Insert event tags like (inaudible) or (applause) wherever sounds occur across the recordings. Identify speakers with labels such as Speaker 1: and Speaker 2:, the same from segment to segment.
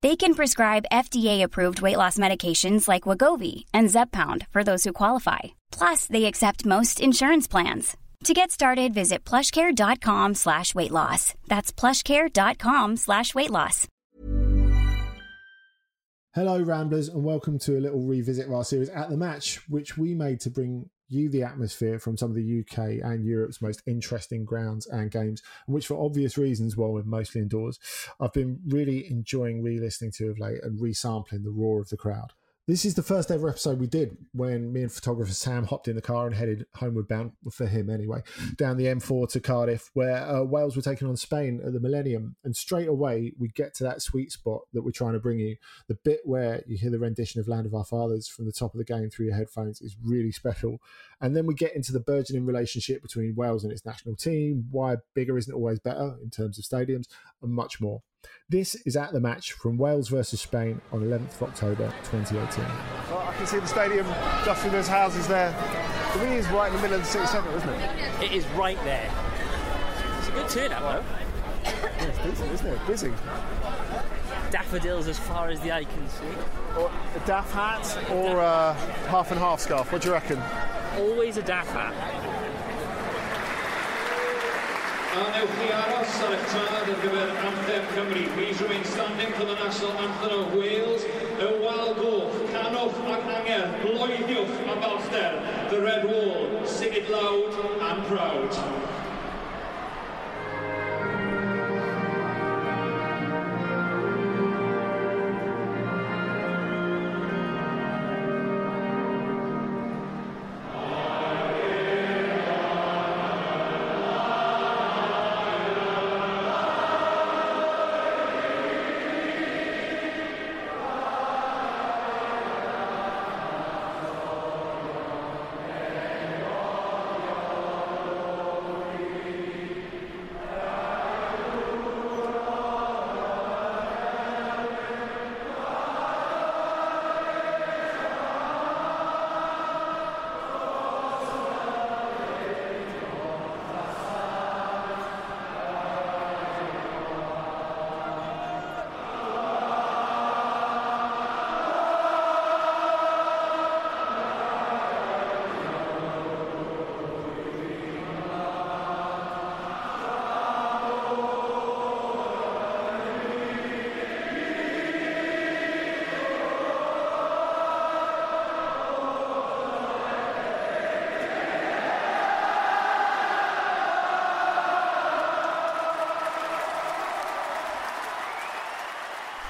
Speaker 1: They can prescribe FDA-approved weight loss medications like Wegovy and Zepbound for those who qualify. Plus, they accept most insurance plans. To get started, visit plushcare.com slash weight loss. That's plushcare.com slash weight loss.
Speaker 2: Hello, Ramblers, and welcome to a little revisit of our series at the match, which we made to bring you the atmosphere from some of the UK and Europe's most interesting grounds and games, which for obvious reasons, while we're mostly indoors, I've been really enjoying re-listening to of late and resampling the roar of the crowd. This is the first ever episode we did when me and photographer Sam hopped in the car and headed homeward bound, for him anyway, down the M4 to Cardiff, where uh, Wales were taking on Spain at the Millennium. And straight away, we get to that sweet spot that we're trying to bring you. The bit where you hear the rendition of Land of Our Fathers from the top of the game through your headphones is really special. And then we get into the burgeoning relationship between Wales and its national team, why bigger isn't always better in terms of stadiums, and much more. This is at the match from Wales versus Spain on 11th of October 2018.
Speaker 3: Well, I can see the stadium just through those houses there. The really is right in the middle of the city centre, isn't it?
Speaker 4: It is right there. It's a good turnout, though.
Speaker 3: Yeah, it's busy, isn't it? Busy.
Speaker 4: Daffodils as far as the eye can see.
Speaker 3: Or a daff hat or a half and half scarf. What do you reckon?
Speaker 4: Always a daff hat.
Speaker 5: a newch chi aros ar eich trad ar gyfer Anthem Cymru. Please remain standing for the National Anthem of Wales. Y wal goch, canwch ac anger, bloeddiwch a balchder. The Red Wall, sing it loud and proud.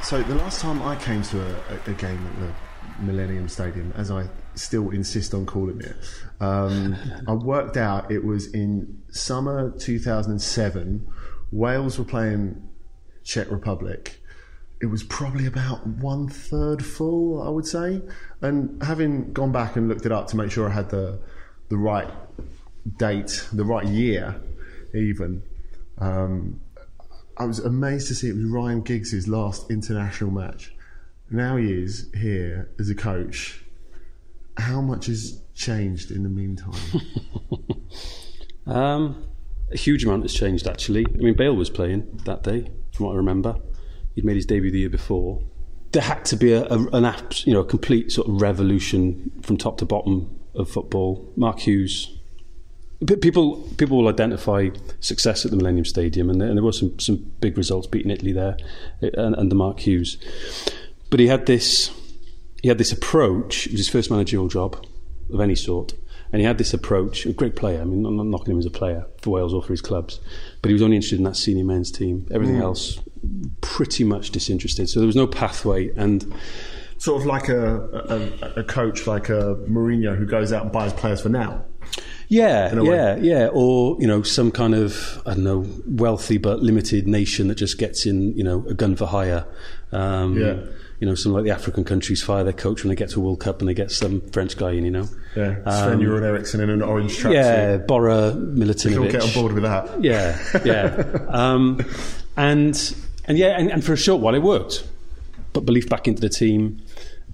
Speaker 6: So the last time I came to a, a, a game at the Millennium Stadium, as I still insist on calling it, um, (laughs) I worked out it was in summer 2007. Wales were playing Czech Republic. It was probably about one third full, I would say. And having gone back and looked it up to make sure I had the the right date, the right year, even. Um, I was amazed to see it was Ryan Giggs' last international match. Now he is here as a coach. How much has changed in the meantime? (laughs)
Speaker 7: um, a huge amount has changed, actually. I mean, Bale was playing that day, from what I remember. He'd made his debut the year before. There had to be a, a an app, you know, a complete sort of revolution from top to bottom of football. Mark Hughes people people will identify success at the Millennium Stadium, and there, and there were some some big results beating Italy there, and, and the Mark Hughes. But he had this he had this approach. It was his first managerial job of any sort, and he had this approach. A great player. I mean, I'm not knocking him as a player for Wales or for his clubs, but he was only interested in that senior men's team. Everything mm. else, pretty much disinterested. So there was no pathway, and
Speaker 6: sort of like a, a, a coach like a Mourinho who goes out and buys players for now.
Speaker 7: Yeah, yeah, way. yeah. Or you know, some kind of I don't know, wealthy but limited nation that just gets in, you know, a gun for hire. Um, yeah. You know, some like the African countries fire their coach when they get to a World Cup and they get some French guy in. You know.
Speaker 6: Yeah. Sven um, Eriksson in an orange tracksuit.
Speaker 7: Yeah, Bora Milutinovic.
Speaker 6: We get on board with that.
Speaker 7: Yeah, yeah. (laughs) um, and and yeah, and, and for a short while it worked. Put belief back into the team.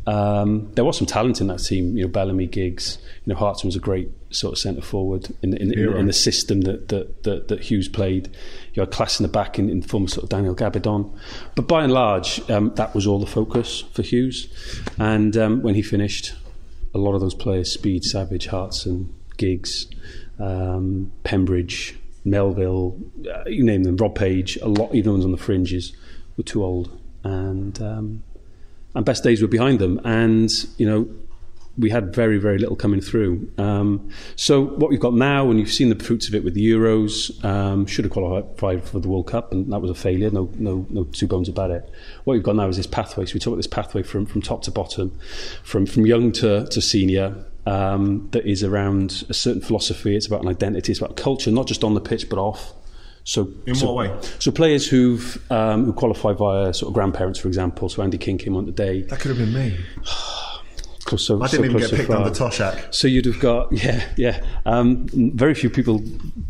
Speaker 7: Um, there was some talent in that team. You know, Bellamy, Giggs. You know, Hartson was a great sort of centre forward in, in, in, in, the system that, that, that, that, Hughes played. You had class in the back in, in the form of sort of Daniel Gabbidon. But by and large, um, that was all the focus for Hughes. And um, when he finished, a lot of those players, Speed, Savage, Hartson, Giggs, um, Pembridge, Melville, uh, you name them, Rob Page, a lot, even ones on the fringes, were too old. And um, and best days were behind them. And you know, we had very, very little coming through. Um, so what we've got now, and you've seen the fruits of it with the Euros, um, should have qualified for the World Cup, and that was a failure. No, no, no two bones about it. What we've got now is this pathway. So we talk about this pathway from, from top to bottom, from from young to, to senior. Um, that is around a certain philosophy. It's about an identity. It's about culture, not just on the pitch but off. So,
Speaker 6: in
Speaker 7: so,
Speaker 6: what way?
Speaker 7: So players who've um, who qualify via sort of grandparents, for example. So Andy King came on today.
Speaker 6: That could have been me. (sighs)
Speaker 7: close, so,
Speaker 6: I didn't
Speaker 7: so
Speaker 6: even get picked
Speaker 7: far.
Speaker 6: under Toshack.
Speaker 7: So you'd have got, (laughs) yeah, yeah. Um, very few people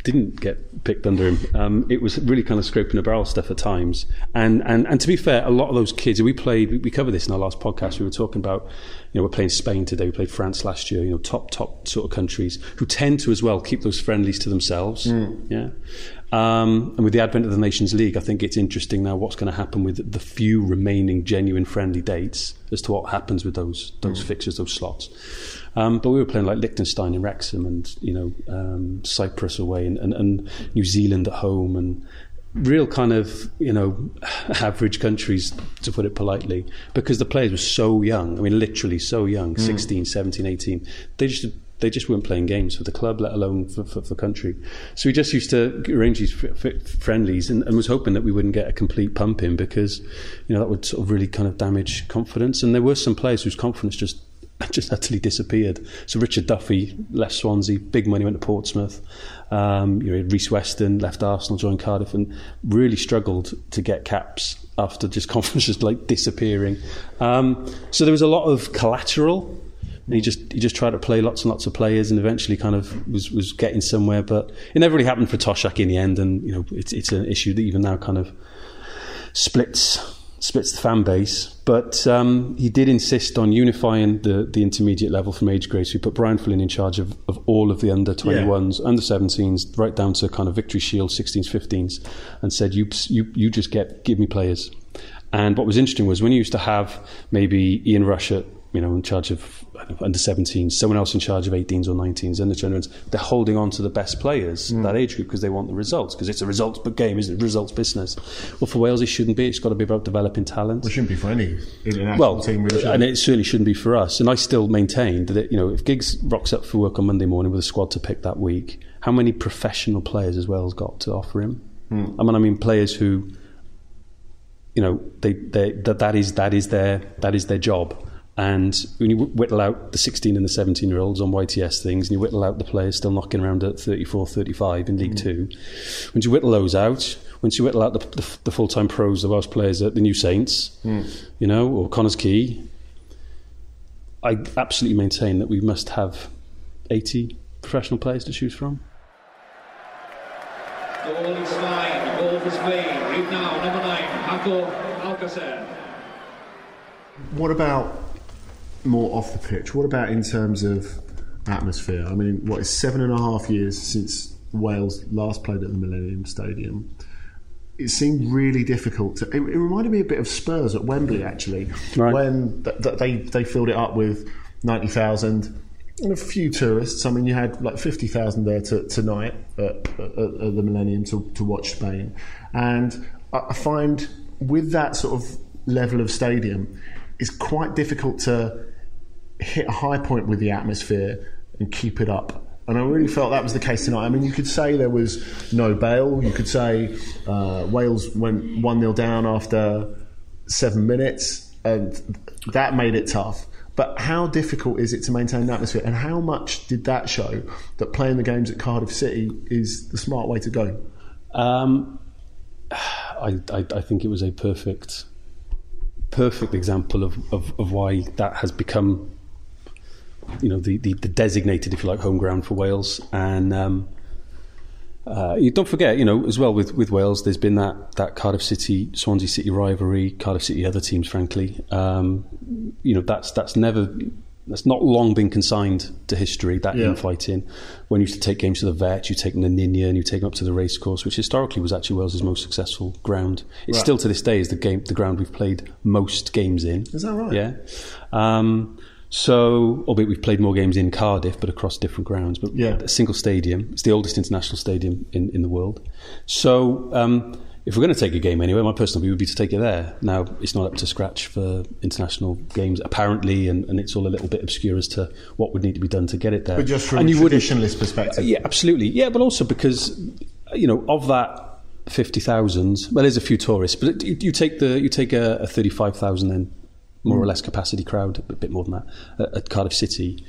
Speaker 7: didn't get picked under him. Um, it was really kind of scraping the barrel stuff at times. And, and, and to be fair, a lot of those kids, we played, we covered this in our last podcast, we were talking about, you know, we're playing Spain today, we played France last year, you know, top, top sort of countries who tend to as well keep those friendlies to themselves. Mm. Yeah. Um, and with the advent of the Nations League, I think it's interesting now what's going to happen with the few remaining genuine friendly dates as to what happens with those those mm. fixtures, those slots. Um, but we were playing like Liechtenstein in Wrexham, and you know um, Cyprus away, and, and, and New Zealand at home, and real kind of you know (sighs) average countries to put it politely because the players were so young i mean literally so young mm. 16 17 18 they just they just weren't playing games for the club, let alone for, for, for country. So we just used to arrange these f- f- friendlies and, and, was hoping that we wouldn't get a complete pump in because, you know, that would sort of really kind of damage confidence. And there were some players whose confidence just (laughs) just utterly disappeared. So Richard Duffy left Swansea, big money went to Portsmouth. Um, you know, Rhys Weston left Arsenal, joined Cardiff, and really struggled to get caps after just (laughs) confidence just like disappearing. Um, so there was a lot of collateral and he just he just tried to play lots and lots of players, and eventually kind of was was getting somewhere. But it never really happened for Toshack in the end, and you know it's it's an issue that even now kind of splits splits the fan base. But um, he did insist on unifying the, the intermediate level from age grades. We put Brian Flynn in charge of, of all of the under 21s, yeah. under 17s, right down to kind of Victory Shield 16s, 15s, and said, you, you, you just get give me players. And what was interesting was when you used to have maybe Ian Rush at you know, in charge of under 17s, someone else in charge of 18s or 19s, under 21s. They're holding on to the best players, mm. that age group, because they want the results, because it's a results game, isn't it? Results business. Well, for Wales, it shouldn't be. It's got to be about developing talent.
Speaker 6: Well, it shouldn't be for any international
Speaker 7: well,
Speaker 6: team, really.
Speaker 7: And it certainly shouldn't be for us. And I still maintain that, you know, if Giggs rocks up for work on Monday morning with a squad to pick that week, how many professional players as well has got to offer him? Mm. I mean, I mean, players who you know, they, they, that, that, is, that, is their, that is their job. And when you whittle out the 16 and the 17 year olds on YTS things, and you whittle out the players still knocking around at 34, 35 in League mm. Two, when you whittle those out, once you whittle out the, the, the full time pros, the Welsh players at the New Saints, mm. you know, or Connah's Quay, I absolutely maintain that we must have 80 professional players to choose from.
Speaker 5: Goal is fine, goal for Spain. In now, number nine, Paco Alcacer.
Speaker 6: What about more off the pitch? What about in terms of atmosphere? I mean, what is seven and a half years since Wales last played at the Millennium Stadium? It seemed really difficult. To, it, it reminded me a bit of Spurs at Wembley, actually, right. when th- th- they they filled it up with ninety thousand and a few tourists. I mean, you had like fifty thousand there to, tonight at, at, at, the Millennium to, to watch Spain, and I find with that sort of level of stadium, it's quite difficult to hit a high point with the atmosphere and keep it up. And I really felt that was the case tonight. I mean, you could say there was no Bale. You could say uh, Wales went 1 0 down after seven minutes, and that made it tough. But how difficult is it to maintain that atmosphere? And how much did that show that playing the games at Cardiff City is the smart way to go? Um,
Speaker 7: I, I, I, think it was a perfect, perfect example of, of, of why that has become you know the, the, the, designated, if you like, home ground for Wales. And um, uh, you don't forget, you know, as well with, with Wales, there's been that, that Cardiff City, Swansea City rivalry, Cardiff City other teams, frankly. Um, you know, that's that's never that's not long been consigned to history, that yeah. infighting. When you used to take games to the Vetch, you take them to Ninian, and you take them up to the racecourse, which historically was actually Wales's most successful ground. It's right. still to this day is the game the ground we've played most games in.
Speaker 6: Is that right?
Speaker 7: Yeah. Um, so, albeit we've played more games in Cardiff, but across different grounds, but yeah. a single stadium. It's the oldest international stadium in, in the world. So, um, if we're going to take a game anyway, my personal view would be to take it there. Now, it's not up to scratch for international games, apparently, and, and it's all a little bit obscure as to what would need to be done to get it there.
Speaker 6: But just from and a traditionalist perspective.
Speaker 7: Yeah, absolutely. Yeah, but also because, you know, of that 50,000, well, there's a few tourists, but you, you take the you take a, a 35,000 then more or mm. less capacity crowd, a bit more than that, at, at Cardiff City.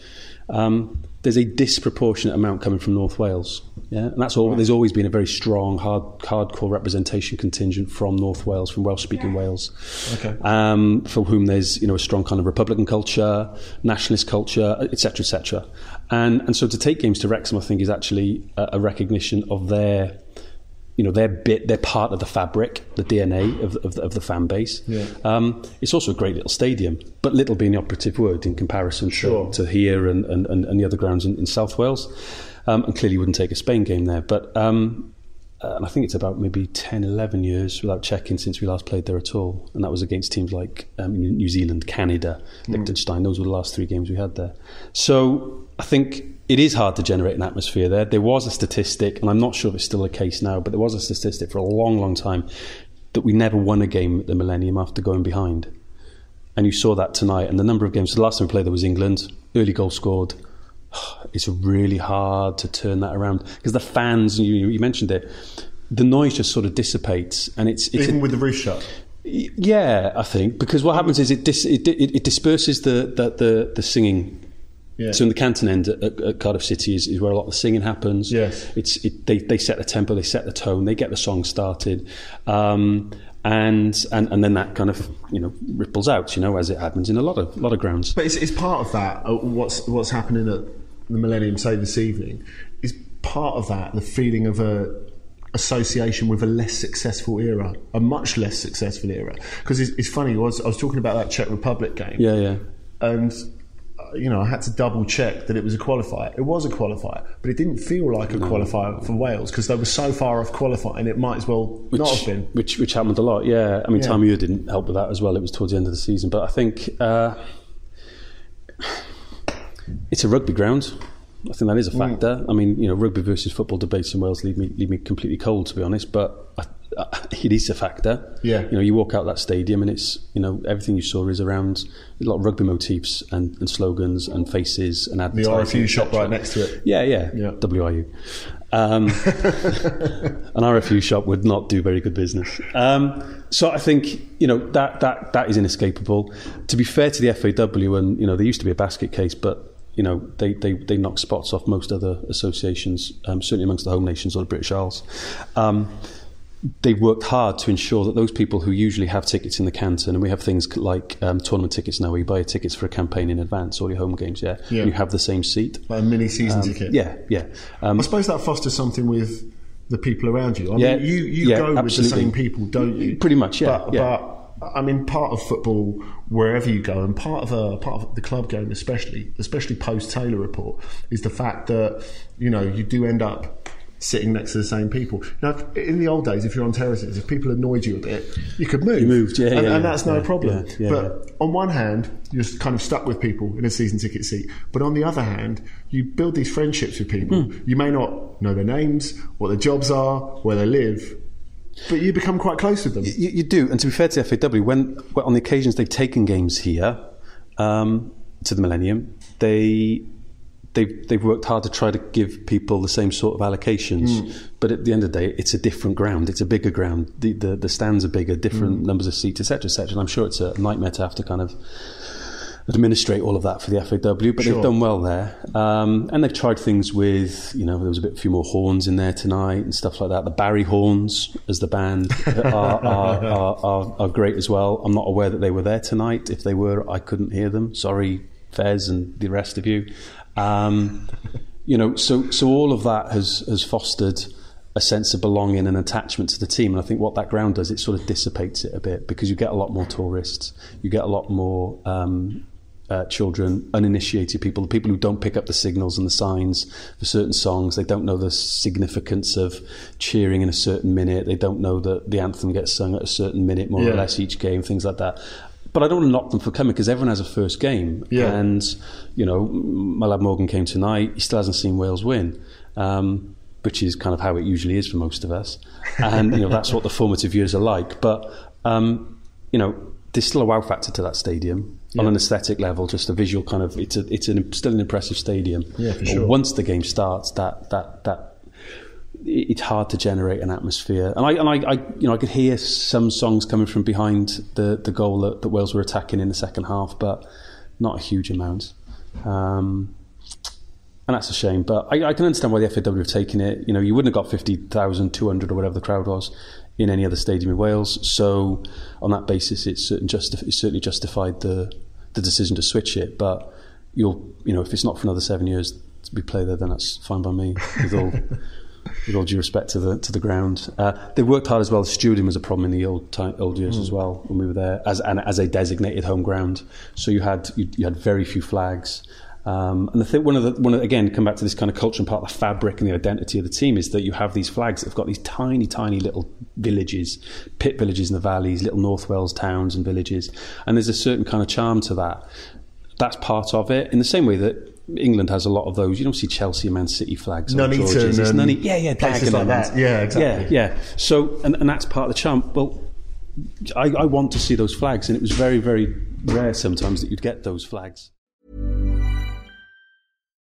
Speaker 7: Um, there's a disproportionate amount coming from North Wales. Yeah, and that's all. Right. There's always been a very strong, hard, hardcore representation contingent from North Wales, from Welsh-speaking Wales, okay. um, for whom there's you know a strong kind of Republican culture, nationalist culture, etc., etc. And and so to take games to Wrexham, I think, is actually a, a recognition of their you know they're bit they're part of the fabric the DNA of, of, of the fan base yeah. um, it's also a great little stadium but little being the operative word in comparison sure. to, to, here and, and, and the other grounds in, in South Wales um, and clearly wouldn't take a Spain game there but um, and I think it's about maybe 10 11 years without checking since we last played there at all and that was against teams like um, New Zealand Canada mm. Liechtenstein those were the last three games we had there so I think it is hard to generate an atmosphere there. There was a statistic, and I'm not sure if it's still the case now, but there was a statistic for a long, long time that we never won a game at the Millennium after going behind. And you saw that tonight. And the number of games, the last time we played there was England, early goal scored. (sighs) It's really hard to turn that around because the fans, you, you mentioned it, the noise just sort of dissipates. and it's, it's
Speaker 6: Even a, with the roof shut?
Speaker 7: Yeah, I think because what happens is it dis, it, it, it disperses the, the, the, the singing yeah. So in the Canton end at, at, Cardiff City is, is, where a lot of the singing happens.
Speaker 6: Yes.
Speaker 7: It's it, they they set the tempo, they set the tone, they get the song started, um, and and and then that kind of you know ripples out, you know, as it happens in a lot of lot of grounds.
Speaker 6: But it's, it's part of that. Uh, what's what's happening at the Millennium say this evening is part of that. The feeling of a association with a less successful era, a much less successful era. Because it's, it's funny, I was, I was talking about that Czech Republic game.
Speaker 7: Yeah, yeah.
Speaker 6: And you know, I had to double check that it was a qualifier. It was a qualifier, but it didn't feel like a no. qualifier for Wales because they were so far off qualifying. It might as well
Speaker 7: which,
Speaker 6: not have been.
Speaker 7: Which which happened a lot. Yeah, I mean, yeah. time didn't help with that as well. It was towards the end of the season, but I think uh, it's a rugby ground. I think that is a mm. factor. Mm. I mean, you know, rugby versus football debates in Wales leave me leave me completely cold, to be honest. But I, (laughs) it is a factor.
Speaker 6: Yeah.
Speaker 7: You know, you walk out that stadium and it's, you know, everything you saw is around a lot of rugby motifs and, and slogans and faces and advertising.
Speaker 6: The RFU shop right next to it.
Speaker 7: Yeah, yeah. yeah. WRU. Um, (laughs) an RFU shop would not do very good business. Um, so I think you know that that that is inescapable. To be fair to the FAW, and you know there used to be a basket case, but you know they they, they knock spots off most other associations, um, certainly amongst the home nations or the British Isles. Um, they've worked hard to ensure that those people who usually have tickets in the canton, and we have things like um, tournament tickets now, where you buy tickets for a campaign in advance, all your home games, yeah,
Speaker 6: Yeah.
Speaker 7: you have the same seat.
Speaker 6: Like a mini season
Speaker 7: Um,
Speaker 6: ticket.
Speaker 7: Yeah, yeah. Um,
Speaker 6: I suppose that fosters something with the people around you. I
Speaker 7: Yeah,
Speaker 6: mean, you, you
Speaker 7: yeah,
Speaker 6: go with the same people, don't you?
Speaker 7: Pretty much, yeah,
Speaker 6: But,
Speaker 7: yeah.
Speaker 6: but I mean, part of football, wherever you go, and part of a part of the club game, especially, especially post Taylor report, is the fact that you know you do end up sitting next to the same people. Now, in the old days, if you're on terraces, if people annoyed you a bit, you could move.
Speaker 7: You moved, yeah,
Speaker 6: and,
Speaker 7: yeah,
Speaker 6: and
Speaker 7: yeah,
Speaker 6: that's no
Speaker 7: yeah,
Speaker 6: problem.
Speaker 7: yeah,
Speaker 6: but on one hand, you're kind of stuck with people in a season ticket seat. But on the other hand, you build these friendships with people.
Speaker 7: Hmm.
Speaker 6: You may not know their names, what their jobs are, where they live, but you become quite close with them.
Speaker 7: You, you do, and to be fair to the FAW, when, when on the occasions they've taken games here um, to the Millennium, they they've they've worked hard to try to give people the same sort of allocations.
Speaker 6: Mm.
Speaker 7: But at the end of the day, it's a different ground. It's a bigger ground. The the, the stands are bigger, different
Speaker 6: Mm.
Speaker 7: numbers of seats, etc., etc. And I'm sure it's a nightmare to have to kind of administrate all of that for the FAW, but
Speaker 6: Sure.
Speaker 7: they've done well there. Um, and they've tried things with, you know, there was a bit a few more horns in there tonight and stuff like that. The Barry horns as the band (laughs) are, are, are, are, are great as well. I'm not aware that they were there tonight. If they were, I couldn't hear them. Sorry, Fez and the rest of you. Um, you know, so so all of that has has fostered a sense of belonging and attachment to the team. And I think what that ground does, it sort of dissipates it a bit because you get a lot more tourists, you get a lot more um, uh, children, uninitiated people, the people who don't pick up the signals and the signs for certain songs. They don't know the significance of cheering in a certain minute. They don't know that the anthem gets sung at a certain minute, more
Speaker 6: Yeah.
Speaker 7: or less each game, things like that. But I don't want to knock them for coming because everyone has a first game.
Speaker 6: Yeah.
Speaker 7: And, you know, my lad Morgan came tonight. He still hasn't seen Wales win. Um, which is kind of how it usually is for most of us. And, you know, that's what the formative years are like. But, um, you know, there's still a wow factor to that stadium on an aesthetic level, just a visual kind of, it's, a, it's an, still an impressive stadium.
Speaker 6: Yeah, for
Speaker 7: But
Speaker 6: sure.
Speaker 7: Once the game starts, that that that it's hard to generate an atmosphere. And I, and I, I, you know, I could hear some songs coming from behind the, the goal that, that Wales were attacking in the second half, but not a huge amount. Um, and that's a shame. But I, I can understand why the FAW have taken it. You know, you wouldn't have got 50,000, 200 or whatever the crowd was in any other stadium in Wales. So on that basis, it's, certain justif- it's certainly justified the, the decision to switch it. But you'll, you know, if it's not for another seven years to be played there, then that's fine by me. With all, (laughs) with all due respect to the to the ground, uh, they worked hard as well. Stewarding was a problem in the old time, old years as well when we were there as and as a designated home ground. So you had you, you had very few flags. Um, and the thing, one of the one of, again, come back to this kind of culture and part of the fabric and the identity of the team is that you have these flags that have got these tiny, tiny little villages, pit villages in the valleys, little North Wales towns and villages, and there's a certain kind of charm to that. That's part of it. In the same way that England has a lot of those, you don't see Chelsea and Man City flags. or
Speaker 6: Nuneaton
Speaker 7: George's. It's
Speaker 6: and
Speaker 7: Nunny- yeah, yeah,
Speaker 6: places like that. Yeah, exactly.
Speaker 7: Yeah, yeah. So, and, and that's part of the charm. Well, I, I want to see those flags, and it was very, very rare sometimes that you'd get those flags.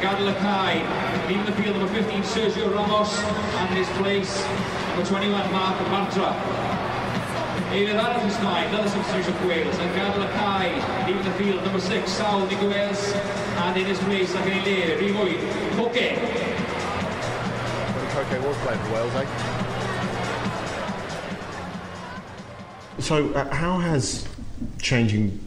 Speaker 5: Gad Lakai, leaving the field number 15, Sergio Ramos, and his place, number 21, Marc Bartra. Eilydd arall ys mai, another substitution for Wales. Yn gadael y cae, leaving the field, number six, Saul Ñíguez. And in his place, ac yn ei le, Rhifwyd, Koke.
Speaker 3: Koke was playing for Wales, eh?
Speaker 6: So, uh, how has changing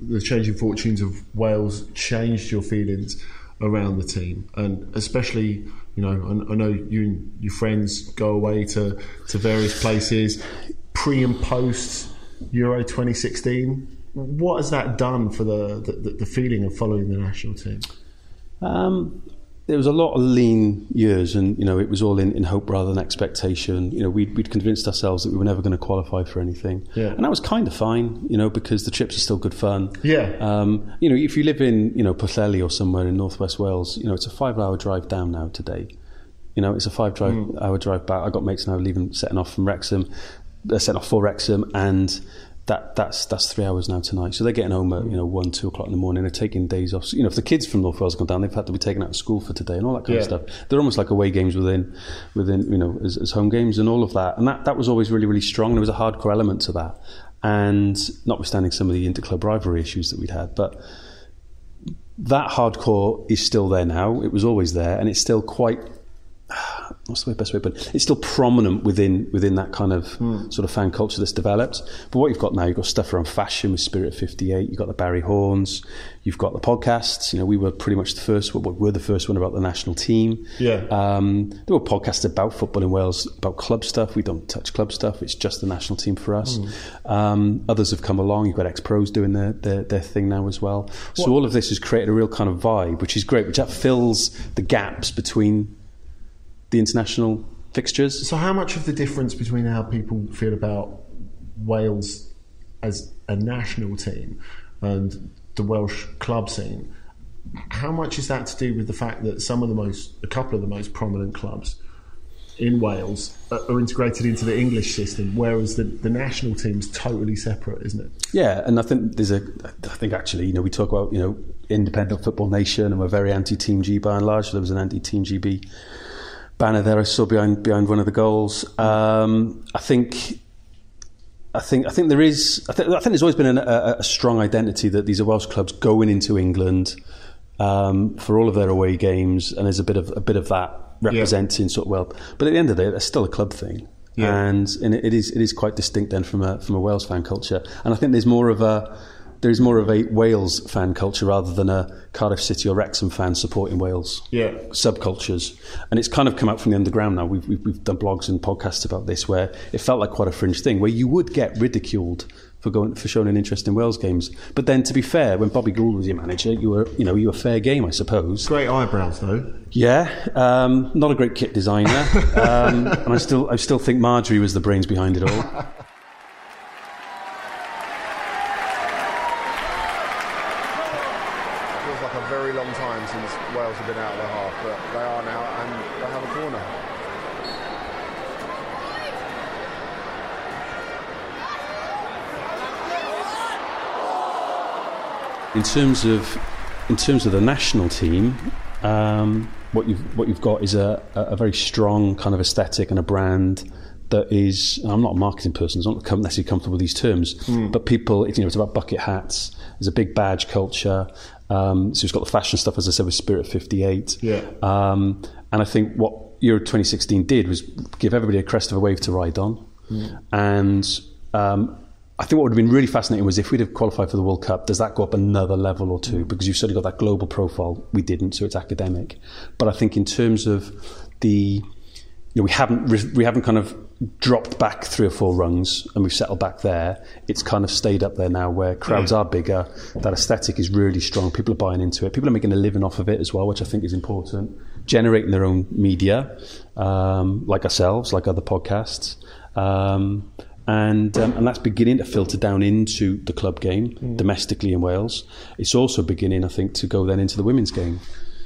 Speaker 6: the changing fortunes of Wales changed your feelings around the team, and especially, you know, I, I know you and your friends go away to to various places, pre and post Euro 2016. What has that done for the the, the feeling of following the national team?
Speaker 7: Um, there was a lot of lean years, and you know it was all in, in hope rather than expectation. You know, we'd, we'd convinced ourselves that we were never going to qualify for anything,
Speaker 6: Yeah.
Speaker 7: and that was kind of fine. You know, because the trips are still good fun.
Speaker 6: Yeah.
Speaker 7: Um, you know, if you live in you know Pwllheli or somewhere in northwest Wales, you know it's a five-hour drive down now today. You know, it's a five-hour drive back. I got mates now leaving, setting off from Wrexham, uh, setting off for Wrexham, and that that's that's three hours now tonight. So they're getting home at you know one, two o'clock in the morning. They're taking days off. So, you know, if the kids from North Wales come down, they've had to be taken out of school for today and all that kind of stuff. They're almost like away games within within you know as, as home games and all of that. And that that was always really really strong. There was a hardcore element to that, and notwithstanding some of the interclub rivalry issues that we'd had, but that hardcore is still there now. It was always there, and it's still quite. What's the way- best way? But it's still prominent within within that kind of sort of fan culture that's developed. But what you've got now, you've got stuff around fashion with Spirit Fifty Eight. You've got the Barry Horns. You've got the podcasts. You know, we were pretty much the first. We were the first one about the national team.
Speaker 6: Yeah.
Speaker 7: Um, there were podcasts about football in Wales, about club stuff. We don't touch club stuff. It's just the national team for us. Um, others have come along. You've got ex pros doing their, their their thing now as well. So all of this has created a real kind of vibe, which is great. Which that fills the gaps between the international fixtures.
Speaker 6: So, how much of the difference between how people feel about Wales as a national team and the Welsh club scene? How much is that to do with the fact that some of the most, a couple of the most prominent clubs in Wales are, integrated into the English system, whereas the, the national team's totally separate, isn't it?
Speaker 7: Yeah, and I think there's a. I think actually, you know, we talk about you know independent football nation, and we're very anti Team GB and large. There was an anti Team GB banner there I saw behind behind one of the goals. Um, I think. I think I think there is. I think, I think there's always been an, a, a strong identity that these are Welsh clubs going into England um, for all of their away games, and there's a bit of a bit of that representing sort of well. But at the end of the day, that's still a club thing,
Speaker 6: Yeah.
Speaker 7: and and it is it is quite distinct then from a from a Wales fan culture. And I think there's more of a there's more of a Wales fan culture rather than a Cardiff City or Wrexham fan supporting Wales
Speaker 6: Yeah.
Speaker 7: subcultures. And it's kind of come out from the underground now. We've, we've, we've done blogs and podcasts about this where it felt like quite a fringe thing where you would get ridiculed for going for showing an interest in Wales games. But then to be fair, when Bobby Gould was your manager, you were you know, you were fair game, I suppose.
Speaker 6: Great eyebrows, though.
Speaker 7: Yeah, um, not a great kit designer, (laughs) um, and I still I still think Marjorie was the brains behind it all.
Speaker 3: Like a very long time since Wales have been out of the half, but they are now, and they have a corner.
Speaker 7: In terms of in terms of the national team, um, what you've what you've got is a, a very strong kind of aesthetic and a brand that is. I'm not a marketing person, so I'm not necessarily comfortable with these terms, but people, you know, it's about bucket hats. There's a big badge culture. Um, so it's got the fashion stuff, as I said, with Spirit 58.
Speaker 6: Yeah.
Speaker 7: Um, and I think what Euro 2016 did was give everybody a crest of a wave to ride on. And um, I think what would have been really fascinating was if we'd have qualified for the World Cup, does that go up another level or two? Because you've certainly got that global profile. We didn't, so it's academic. But I think in terms of the, you know, we haven't we haven't kind of dropped back three or four rungs and we've settled back there. It's kind of stayed up there now where crowds are bigger. That aesthetic is really strong. People are buying into it. People are making a living off of it as well, which I think is important. Generating their own media, um, like ourselves, like other podcasts. Um, and um, and that's beginning to filter down into the club game domestically in Wales. It's also beginning, I think, to go then into the women's game.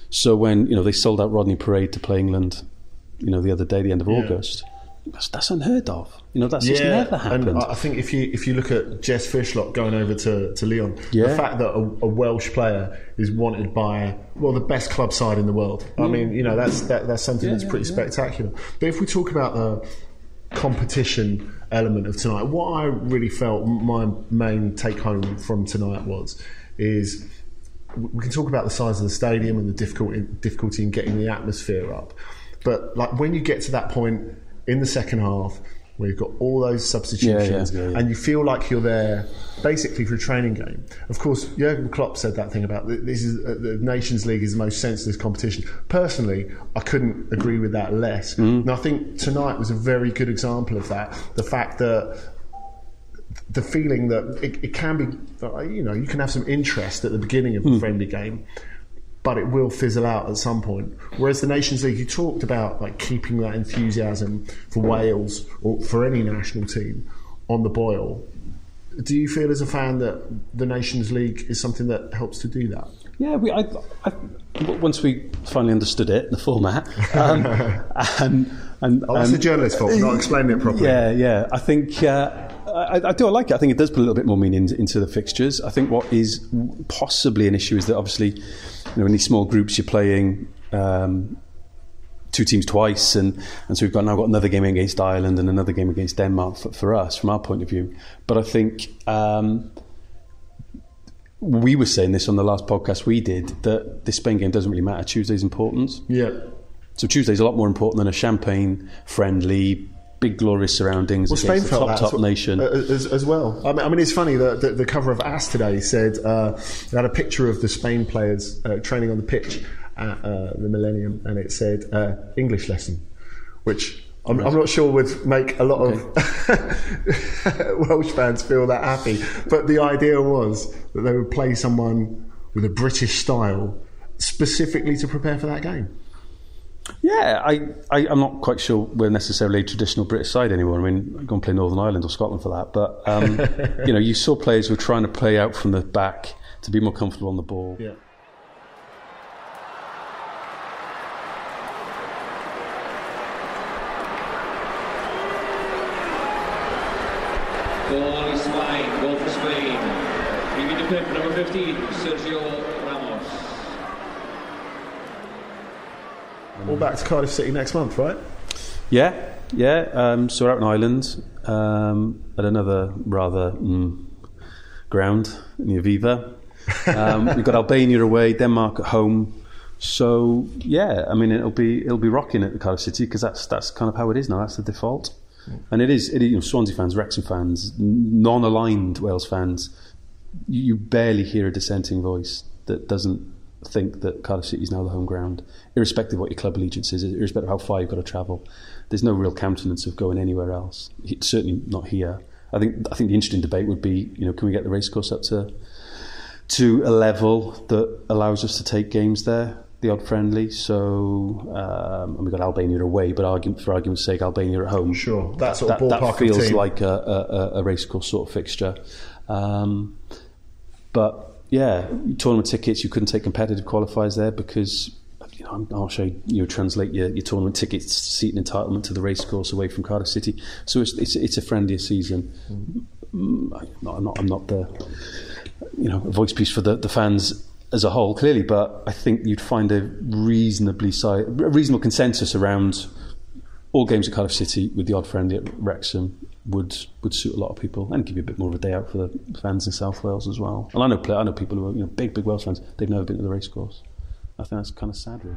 Speaker 7: So when you know they sold out Rodney Parade to play England, you know the other day, the end of August, that's, that's unheard of. You know that's just never happened.
Speaker 6: And I think if you if you look at Jess Fishlock going over to, to Lyon,
Speaker 7: Yeah.
Speaker 6: the fact that a, a Welsh player is wanted by well the best club side in the world. I mean, you know that's that, that's something
Speaker 7: Yeah,
Speaker 6: that's pretty
Speaker 7: yeah.
Speaker 6: spectacular. But if we talk about the competition element of tonight. What I really felt my main take home from tonight was is we can talk about the size of the stadium and the difficulty difficulty in getting the atmosphere up, but like when you get to that point in the second half where you've got all those substitutions
Speaker 7: Yeah, yeah, yeah, yeah.
Speaker 6: and you feel like you're there basically for a training game. Of course, Jurgen Klopp said that thing about this is uh, the Nations League is the most senseless competition. Personally, I couldn't agree with that less.
Speaker 7: Mm.
Speaker 6: And I think tonight was a very good example of that. The fact that the feeling that it, it can be, uh, you know, you can have some interest at the beginning of a friendly game, but it will fizzle out at some point. Whereas the Nations League, you talked about like keeping that enthusiasm for Wales or for any national team on the boil. Do you feel as a fan that the Nations League is something that helps to do that?
Speaker 7: Yeah, we, I, I, once we finally understood it, the format, um, (laughs) and, and
Speaker 6: Oh, that's
Speaker 7: and-
Speaker 6: the journalist's fault, not explaining it properly.
Speaker 7: Yeah, yeah. I think uh, I, I do. I like it. I think it does put a little bit more meaning into, the fixtures. I think what is possibly an issue is that obviously, you know, in these small groups, you're playing. Um, Two teams twice, and, and so we've got now got another game against Ireland and another game against Denmark for, for us, from our point of view. But I think um, we were saying this on the last podcast we did that this Spain game doesn't really matter. Tuesday's important.
Speaker 6: Yeah.
Speaker 7: So Tuesday's a lot more important than a champagne friendly, big glorious surroundings
Speaker 6: Well, Spain felt
Speaker 7: top
Speaker 6: that
Speaker 7: top nation.
Speaker 6: as, as well. I mean, I mean, it's funny that the, the cover of AS today said uh, it had a picture of the Spain players uh, training on the pitch at uh, the Millennium, and it said uh, English lesson, which. I'm, I'm not sure would make a lot of (laughs) Welsh fans feel that happy, but the idea was that they would play someone with a British style specifically to prepare for that game.
Speaker 7: Yeah, I, I, I'm not quite sure we're necessarily a traditional British side anymore. I mean, go and play Northern Ireland or Scotland for that. But, um, (laughs) you know, you saw players who were trying to play out from the back to be more comfortable on the ball.
Speaker 6: Yeah.
Speaker 5: Goal is Spain. Goal for Spain. Leaving the pip, number 15, Sergio Ramos.
Speaker 6: All back to Cardiff City next month, right?
Speaker 7: Yeah, yeah. Um, so we're out in Ireland um, at another rather mm, ground near Viva. Um, (laughs) we've got Albania away, Denmark at home. So yeah, I mean it'll be it'll be rocking at the Cardiff City because that's that's kind of how it is now. That's the default, and it is. It you know, Swansea fans, Wrexham fans, non-aligned Wales fans. You barely hear a dissenting voice that doesn't think that Cardiff City is now the home ground, irrespective of what your club allegiance is, irrespective of how far you've got to travel. There's no real countenance of going anywhere else. It's certainly not here. I think I think the interesting debate would be, you know, can we get the racecourse up to to a level that allows us to take games there, the odd friendly. So um, and we've got Albania away, but argument, for argument's sake, Albania at home.
Speaker 6: Sure, that sort of
Speaker 7: that,
Speaker 6: ballpark
Speaker 7: that feels like a, a, a- a racecourse sort of fixture. Um, but yeah, tournament tickets you couldn't take competitive qualifiers there because. You know, I'll show you, you translate your, your tournament tickets seat and entitlement to the racecourse away from Cardiff City. So it's it's, it's a friendlier season. Mm, I'm not, I'm not I'm not the you know voice piece for the, the fans as a whole clearly, but I think you'd find a reasonably si- a reasonable consensus around all games at Cardiff City with the odd friendly at Wrexham would would suit a lot of people and give you a bit more of a day out for the fans in South Wales as well. And I know I know people who are you know big big Welsh fans. They've never been to the racecourse. I think that's kind of sad, really.